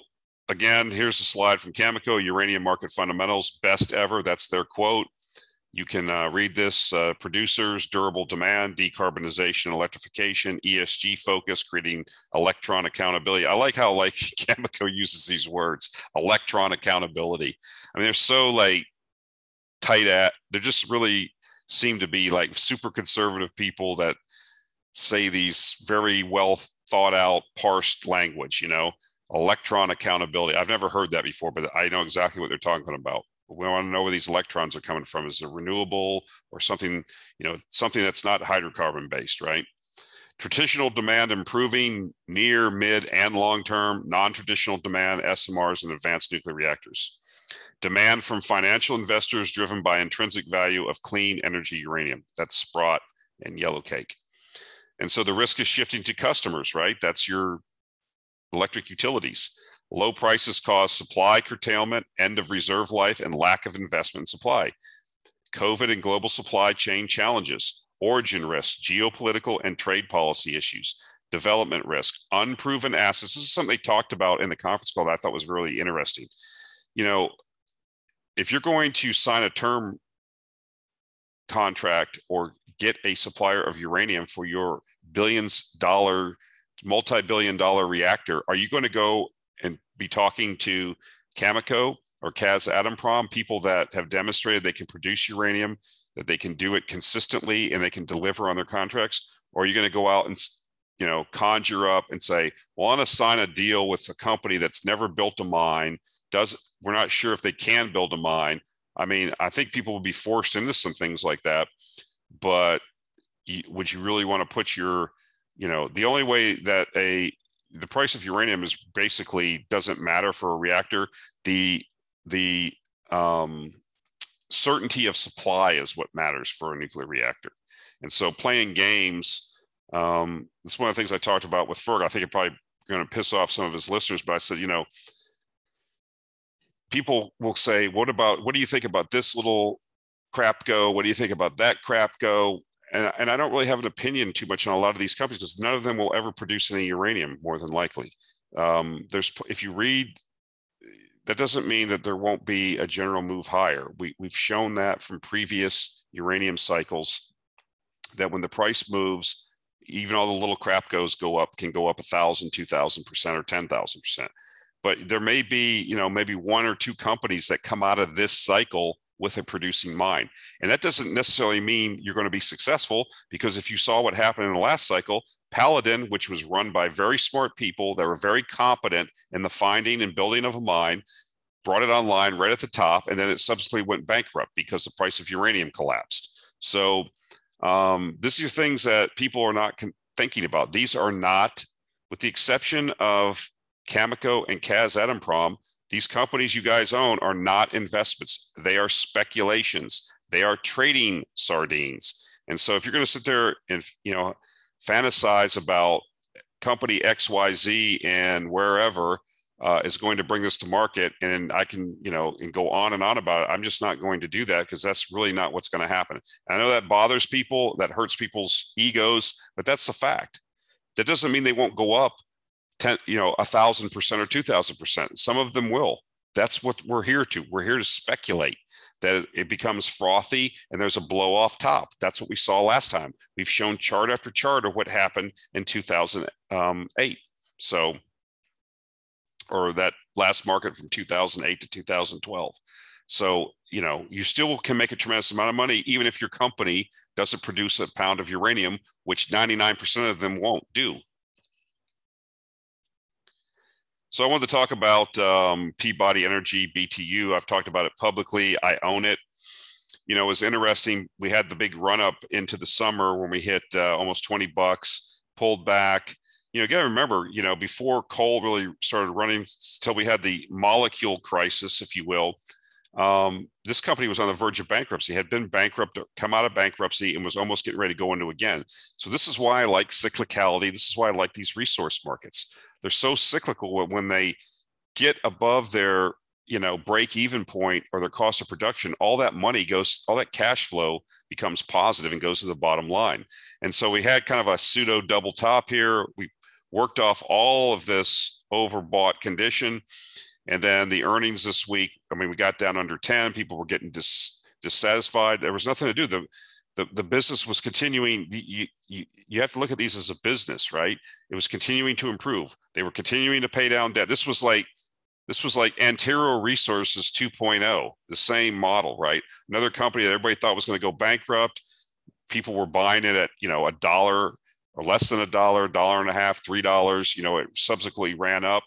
again, here's a slide from Cameco, uranium market fundamentals, best ever. That's their quote. You can uh, read this uh, producers, durable demand, decarbonization, electrification, ESG focus, creating electron accountability. I like how like [laughs] Cameco uses these words, electron accountability. I mean, they're so like tight at, they're just really seem to be like super conservative people that say these very well thought out, parsed language, you know, electron accountability. I've never heard that before, but I know exactly what they're talking about we want to know where these electrons are coming from. Is it renewable or something, you know, something that's not hydrocarbon based, right? Traditional demand improving near, mid, and long term, non traditional demand, SMRs, and advanced nuclear reactors. Demand from financial investors driven by intrinsic value of clean energy uranium. That's Sprott and Yellowcake. And so the risk is shifting to customers, right? That's your electric utilities. Low prices cause supply curtailment, end of reserve life, and lack of investment in supply. COVID and global supply chain challenges, origin risk, geopolitical and trade policy issues, development risk, unproven assets. This is something they talked about in the conference call that I thought was really interesting. You know, if you're going to sign a term contract or get a supplier of uranium for your billions dollar multi-billion dollar reactor are you going to go and be talking to Cameco or Kazatomprom, people that have demonstrated they can produce uranium, that they can do it consistently and they can deliver on their contracts? Or are you going to go out and you know conjure up and say, well, I want to sign a deal with a company that's never built a mine, does we're not sure if they can build a mine. I mean, I think people will be forced into some things like that, but would you really want to put your you know the only way that a the price of uranium is basically doesn't matter for a reactor. The the um, certainty of supply is what matters for a nuclear reactor. And so playing games, um, it's one of the things I talked about with Ferg. I think it probably going to piss off some of his listeners, but I said, you know, people will say, what about, what do you think about this little crap go? What do you think about that crap go? And, and I don't really have an opinion too much on a lot of these companies because none of them will ever produce any uranium more than likely. Um, there's if you read, that doesn't mean that there won't be a general move higher. We, we've shown that from previous uranium cycles that when the price moves, even all the little crap goes go up can go up a thousand, two thousand percent, or ten thousand percent. But there may be, you know, maybe one or two companies that come out of this cycle with a producing mine. And that doesn't necessarily mean you're going to be successful because if you saw what happened in the last cycle, Paladin, which was run by very smart people that were very competent in the finding and building of a mine, brought it online right at the top, and then it subsequently went bankrupt because the price of uranium collapsed. So um, these are things that people are not con- thinking about. These are not, with the exception of Cameco and Kaz Kazatomprom, these companies you guys own are not investments. They are speculations. They are trading sardines. And so if you're going to sit there and, you know, fantasize about company XYZ and wherever uh, is going to bring this to market and I can, you know, and go on and on about it, I'm just not going to do that because that's really not what's going to happen. And I know that bothers people, that hurts people's egos, but that's the fact. That doesn't mean they won't go up 10, you know, a thousand percent or two thousand percent. Some of them will. That's what we're here to. We're here to speculate that it becomes frothy and there's a blow off top. That's what we saw last time. We've shown chart after chart of what happened in 2008. Um, so, or that last market from 2008 to 2012. So, you know, you still can make a tremendous amount of money, even if your company doesn't produce a pound of uranium, which 99% of them won't do. So I wanted to talk about um, Peabody Energy BTU. I've talked about it publicly. I own it. You know, it was interesting. We had the big run up into the summer when we hit uh, almost 20 bucks, pulled back, you know, you got to remember, you know, before coal really started running, until we had the molecule crisis, if you will, um, this company was on the verge of bankruptcy, had been bankrupt, come out of bankruptcy, and was almost getting ready to go into again. So this is why I like cyclicality. This is why I like these resource markets. They're so cyclical when they get above their you know break even point or their cost of production all that money goes all that cash flow becomes positive and goes to the bottom line and so we had kind of a pseudo double top here we worked off all of this overbought condition. And then the earnings this week, I mean, we got down under 10. People were getting dis, dissatisfied. There was nothing to do. The, the, the business was continuing. You, you, you have to look at these as a business, right? It was continuing to improve. They were continuing to pay down debt. This was like, this was like Antero Resources 2.0, the same model, right? Another company that everybody thought was going to go bankrupt. People were buying it at, you know, a dollar or less than a dollar, dollar and a half, three dollars. You know, it subsequently ran up.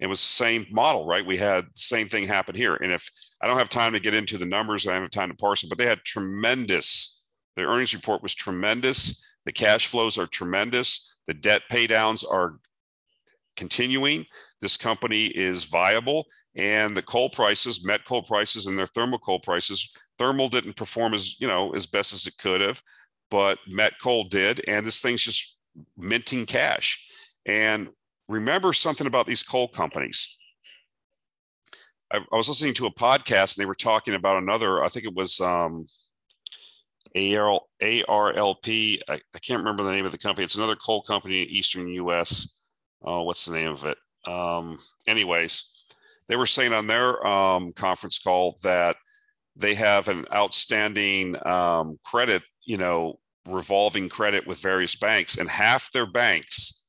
It was the same model, right? We had the same thing happen here. And if I don't have time to get into the numbers, I don't have time to parse them, but they had tremendous, the earnings report was tremendous. The cash flows are tremendous. The debt paydowns are continuing. This company is viable. And the coal prices, met coal prices and their thermal coal prices, thermal didn't perform as, you know, as best as it could have but met coal did and this thing's just minting cash and remember something about these coal companies I, I, was listening to a podcast and they were talking about another i think it was um, ARL, ARLP. I, I, can't remember the name of the company. It's another coal company in Eastern US. Uh, what's the name of it? Um, anyways, they were saying on their um, conference call that they have an outstanding um, credit, you know, revolving credit with various banks, and half their banks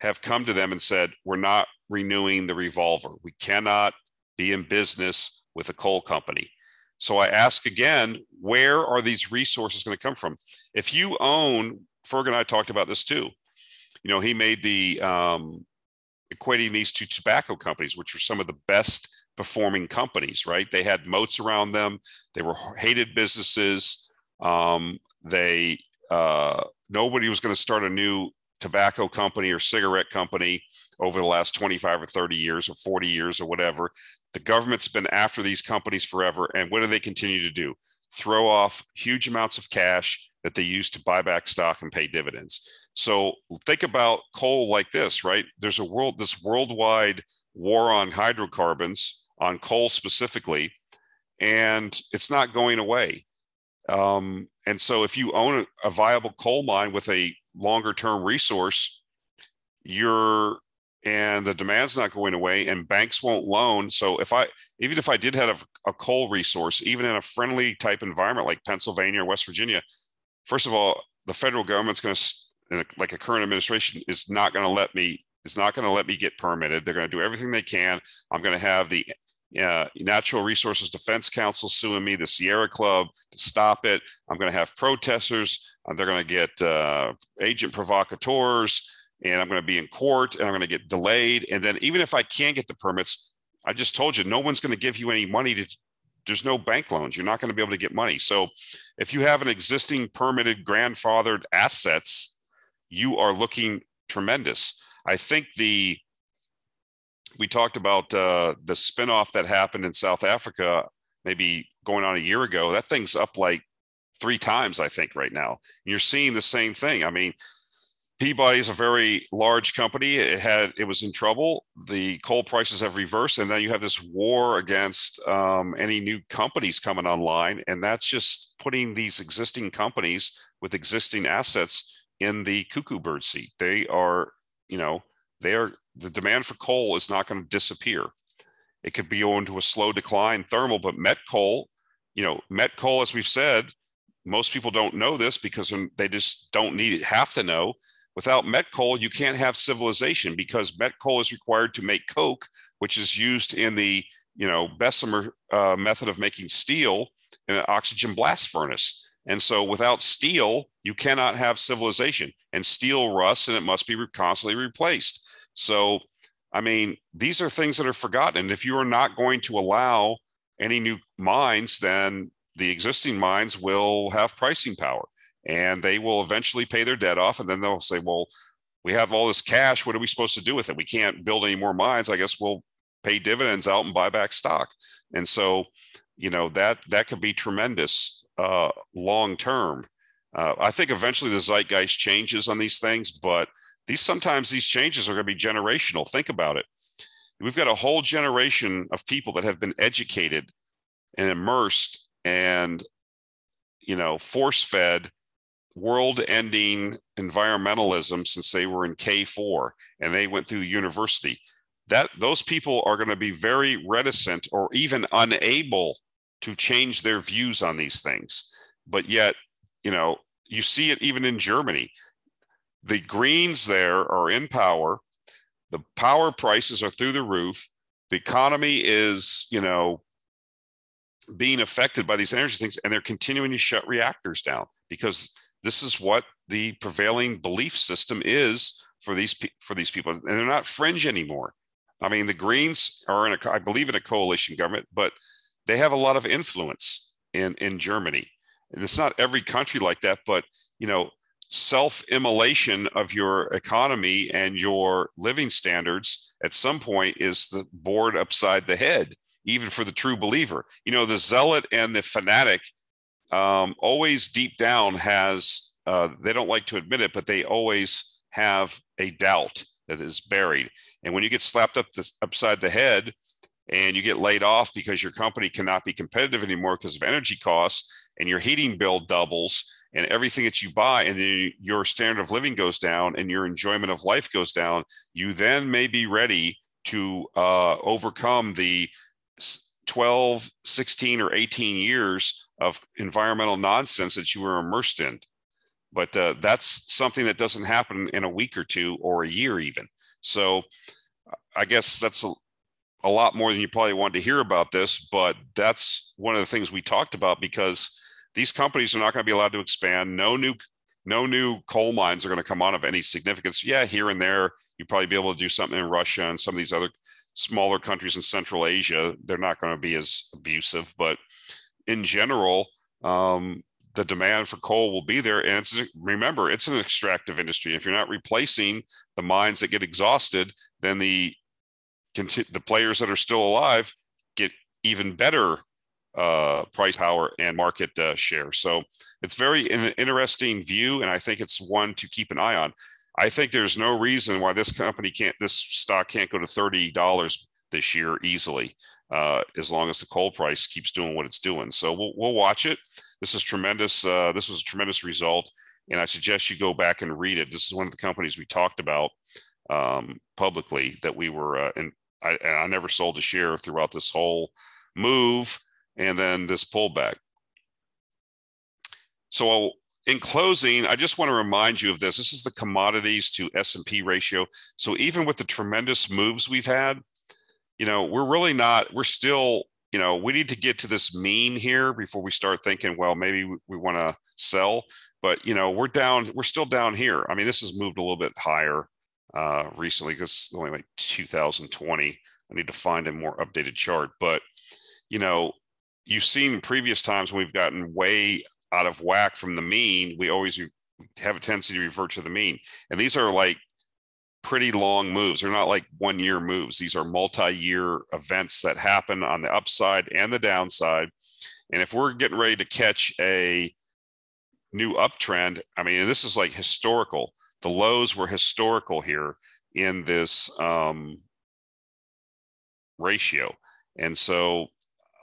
have come to them and said, We're not renewing the revolver. We cannot be in business with a coal company. So I ask again, where are these resources going to come from? If you own, Ferg and I talked about this too. You know, he made the um, equating these two tobacco companies, which are some of the best performing companies, right? They had moats around them. They were hated businesses. Um, they uh, nobody was going to start a new tobacco company or cigarette company over the last 25 or 30 years or 40 years or whatever. The government's been after these companies forever. And what do they continue to do? Throw off huge amounts of cash that they use to buy back stock and pay dividends. So think about coal like this, right? There's a world, this worldwide war on hydrocarbons, on coal specifically, and it's not going away. Um, and so if you own a, a viable coal mine with a longer term resource, you're and the demand's not going away and banks won't loan. So if I even if I did have a, a coal resource, even in a friendly type environment like Pennsylvania or West Virginia, first of all, the federal government's going to like a current administration is not going to let me is not going to let me get permitted. They're going to do everything they can. I'm going to have the uh, Natural Resources Defense Council suing me, the Sierra Club to stop it. I'm going to have protesters. Uh, they're going to get uh, agent provocateurs, and I'm going to be in court, and I'm going to get delayed. And then even if I can get the permits, I just told you, no one's going to give you any money to. There's no bank loans. You're not going to be able to get money. So, if you have an existing permitted grandfathered assets, you are looking tremendous. I think the we talked about uh, the spinoff that happened in South Africa, maybe going on a year ago. That thing's up like three times, I think, right now. And you're seeing the same thing. I mean, Peabody is a very large company. It had it was in trouble. The coal prices have reversed, and then you have this war against um, any new companies coming online, and that's just putting these existing companies with existing assets in the cuckoo bird seat. They are, you know, they are the demand for coal is not going to disappear. It could be owing to a slow decline thermal, but met coal, you know, met coal, as we've said, most people don't know this because they just don't need it, have to know. Without met coal, you can't have civilization because met coal is required to make coke, which is used in the you know Bessemer uh, method of making steel in an oxygen blast furnace. And so, without steel, you cannot have civilization. And steel rusts, and it must be constantly replaced. So, I mean, these are things that are forgotten. And if you are not going to allow any new mines, then the existing mines will have pricing power and they will eventually pay their debt off. And then they'll say, well, we have all this cash. What are we supposed to do with it? We can't build any more mines. I guess we'll pay dividends out and buy back stock. And so, you know, that that could be tremendous uh, long term. Uh, I think eventually the zeitgeist changes on these things, but these sometimes these changes are going to be generational. Think about it. We've got a whole generation of people that have been educated and immersed and you know force fed world ending environmentalism since they were in K4 and they went through the university. That those people are going to be very reticent or even unable to change their views on these things. But yet you know you see it even in Germany. The greens there are in power. The power prices are through the roof. The economy is you know being affected by these energy things and they're continuing to shut reactors down because this is what the prevailing belief system is for these for these people and they're not fringe anymore i mean the greens are in a i believe in a coalition government but they have a lot of influence in in germany and it's not every country like that but you know self-immolation of your economy and your living standards at some point is the board upside the head even for the true believer. You know, the zealot and the fanatic um, always deep down has, uh, they don't like to admit it, but they always have a doubt that is buried. And when you get slapped up the, upside the head and you get laid off because your company cannot be competitive anymore because of energy costs and your heating bill doubles and everything that you buy and then your standard of living goes down and your enjoyment of life goes down, you then may be ready to uh, overcome the 12, 16, or 18 years of environmental nonsense that you were immersed in. But uh, that's something that doesn't happen in a week or two or a year, even. So I guess that's a, a lot more than you probably wanted to hear about this, but that's one of the things we talked about because these companies are not going to be allowed to expand. No new no new coal mines are going to come on of any significance. Yeah, here and there, you probably be able to do something in Russia and some of these other smaller countries in Central Asia, they're not going to be as abusive. But in general, um, the demand for coal will be there. And it's, remember, it's an extractive industry. If you're not replacing the mines that get exhausted, then the the players that are still alive get even better uh, price power and market uh, share. So it's very an interesting view, and I think it's one to keep an eye on. I think there's no reason why this company can't, this stock can't go to thirty dollars this year easily, uh, as long as the coal price keeps doing what it's doing. So we'll we'll watch it. This is tremendous. Uh, this was a tremendous result, and I suggest you go back and read it. This is one of the companies we talked about um, publicly that we were, uh, and I, I never sold a share throughout this whole move, and then this pullback. So in closing, I just want to remind you of this. This is the commodities to S&P ratio. So even with the tremendous moves we've had, you know, we're really not, we're still, you know, we need to get to this mean here before we start thinking, well, maybe we, we want to sell. But, you know, we're down, we're still down here. I mean, this has moved a little bit higher uh, recently because only like 2020. I need to find a more updated chart. But, you know, you've seen previous times when we've gotten way out of whack from the mean, we always have a tendency to revert to the mean. And these are like pretty long moves. They're not like one year moves. These are multi year events that happen on the upside and the downside. And if we're getting ready to catch a new uptrend, I mean, this is like historical. The lows were historical here in this um, ratio. And so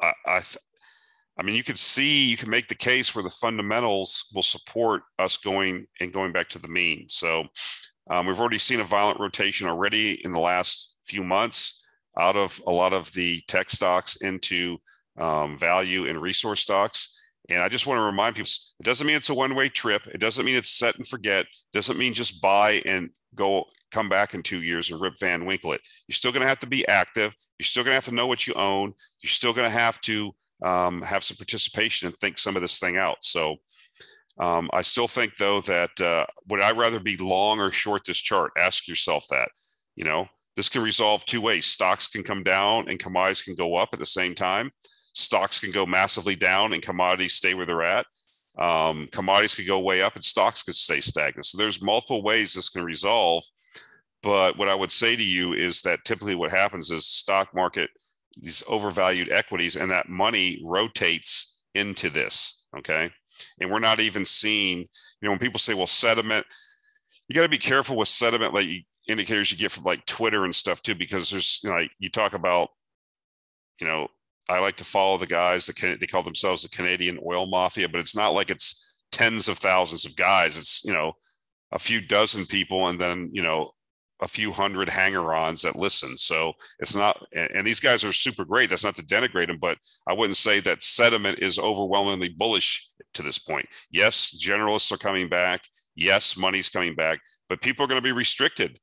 I, I, I mean, you can see, you can make the case where the fundamentals will support us going and going back to the mean. So um, we've already seen a violent rotation already in the last few months out of a lot of the tech stocks into um, value and resource stocks. And I just want to remind people, it doesn't mean it's a one-way trip. It doesn't mean it's set and forget. It doesn't mean just buy and go come back in two years and rip Van Winkle it. You're still going to have to be active. You're still going to have to know what you own. You're still going to have to um, have some participation and think some of this thing out. So um, I still think though that uh, would I rather be long or short this chart? Ask yourself that. You know, this can resolve two ways. Stocks can come down and commodities can go up at the same time. Stocks can go massively down and commodities stay where they're at. Um, commodities could go way up and stocks could stay stagnant. So there's multiple ways this can resolve. But what I would say to you is that typically what happens is stock market, these overvalued equities, and that money rotates into this. Okay. And we're not even seeing, you know, when people say, well, sediment you got to be careful with sediment like indicators you get from like Twitter and stuff too, because there's, you know, like you talk about, you know, I like to follow the guys that they call themselves the Canadian oil mafia, but it's not like it's tens of thousands of guys. It's, you know, a few dozen people and then, you know, a few hundred hanger-ons that listen. So it's not, and these guys are super great. That's not to denigrate them, but I wouldn't say that sentiment is overwhelmingly bullish to this point. Yes, generalists are coming back. Yes, money's coming back, but people are going to be restricted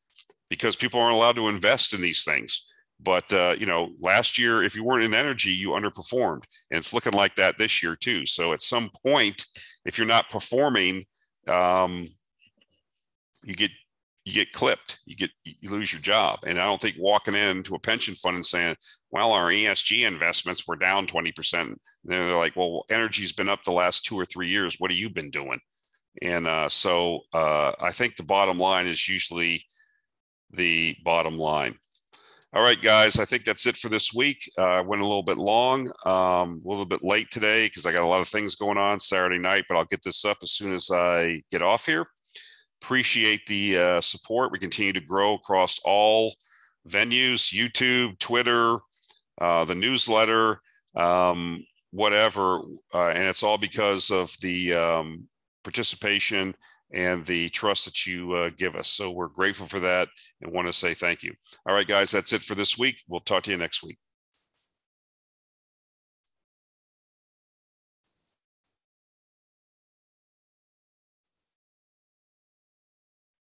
because people aren't allowed to invest in these things. But uh, you know, last year, if you weren't in energy, you underperformed, and it's looking like that this year too. So at some point, if you're not performing, um, you get you get clipped, you get you lose your job. And I don't think walking into a pension fund and saying, "Well, our ESG investments were down twenty percent," they're like, "Well, energy's been up the last two or three years. What have you been doing?" And uh, so uh, I think the bottom line is usually the bottom line. All right, guys, I think that's it for this week. Uh, I went a little bit long, um, a little bit late today because I got a lot of things going on Saturday night, but I'll get this up as soon as I get off here. Appreciate the uh, support. We continue to grow across all venues YouTube, Twitter, uh, the newsletter, um, whatever. Uh, and it's all because of the um, participation and the trust that you uh, give us. So we're grateful for that and want to say thank you. All right, guys, that's it for this week. We'll talk to you next week.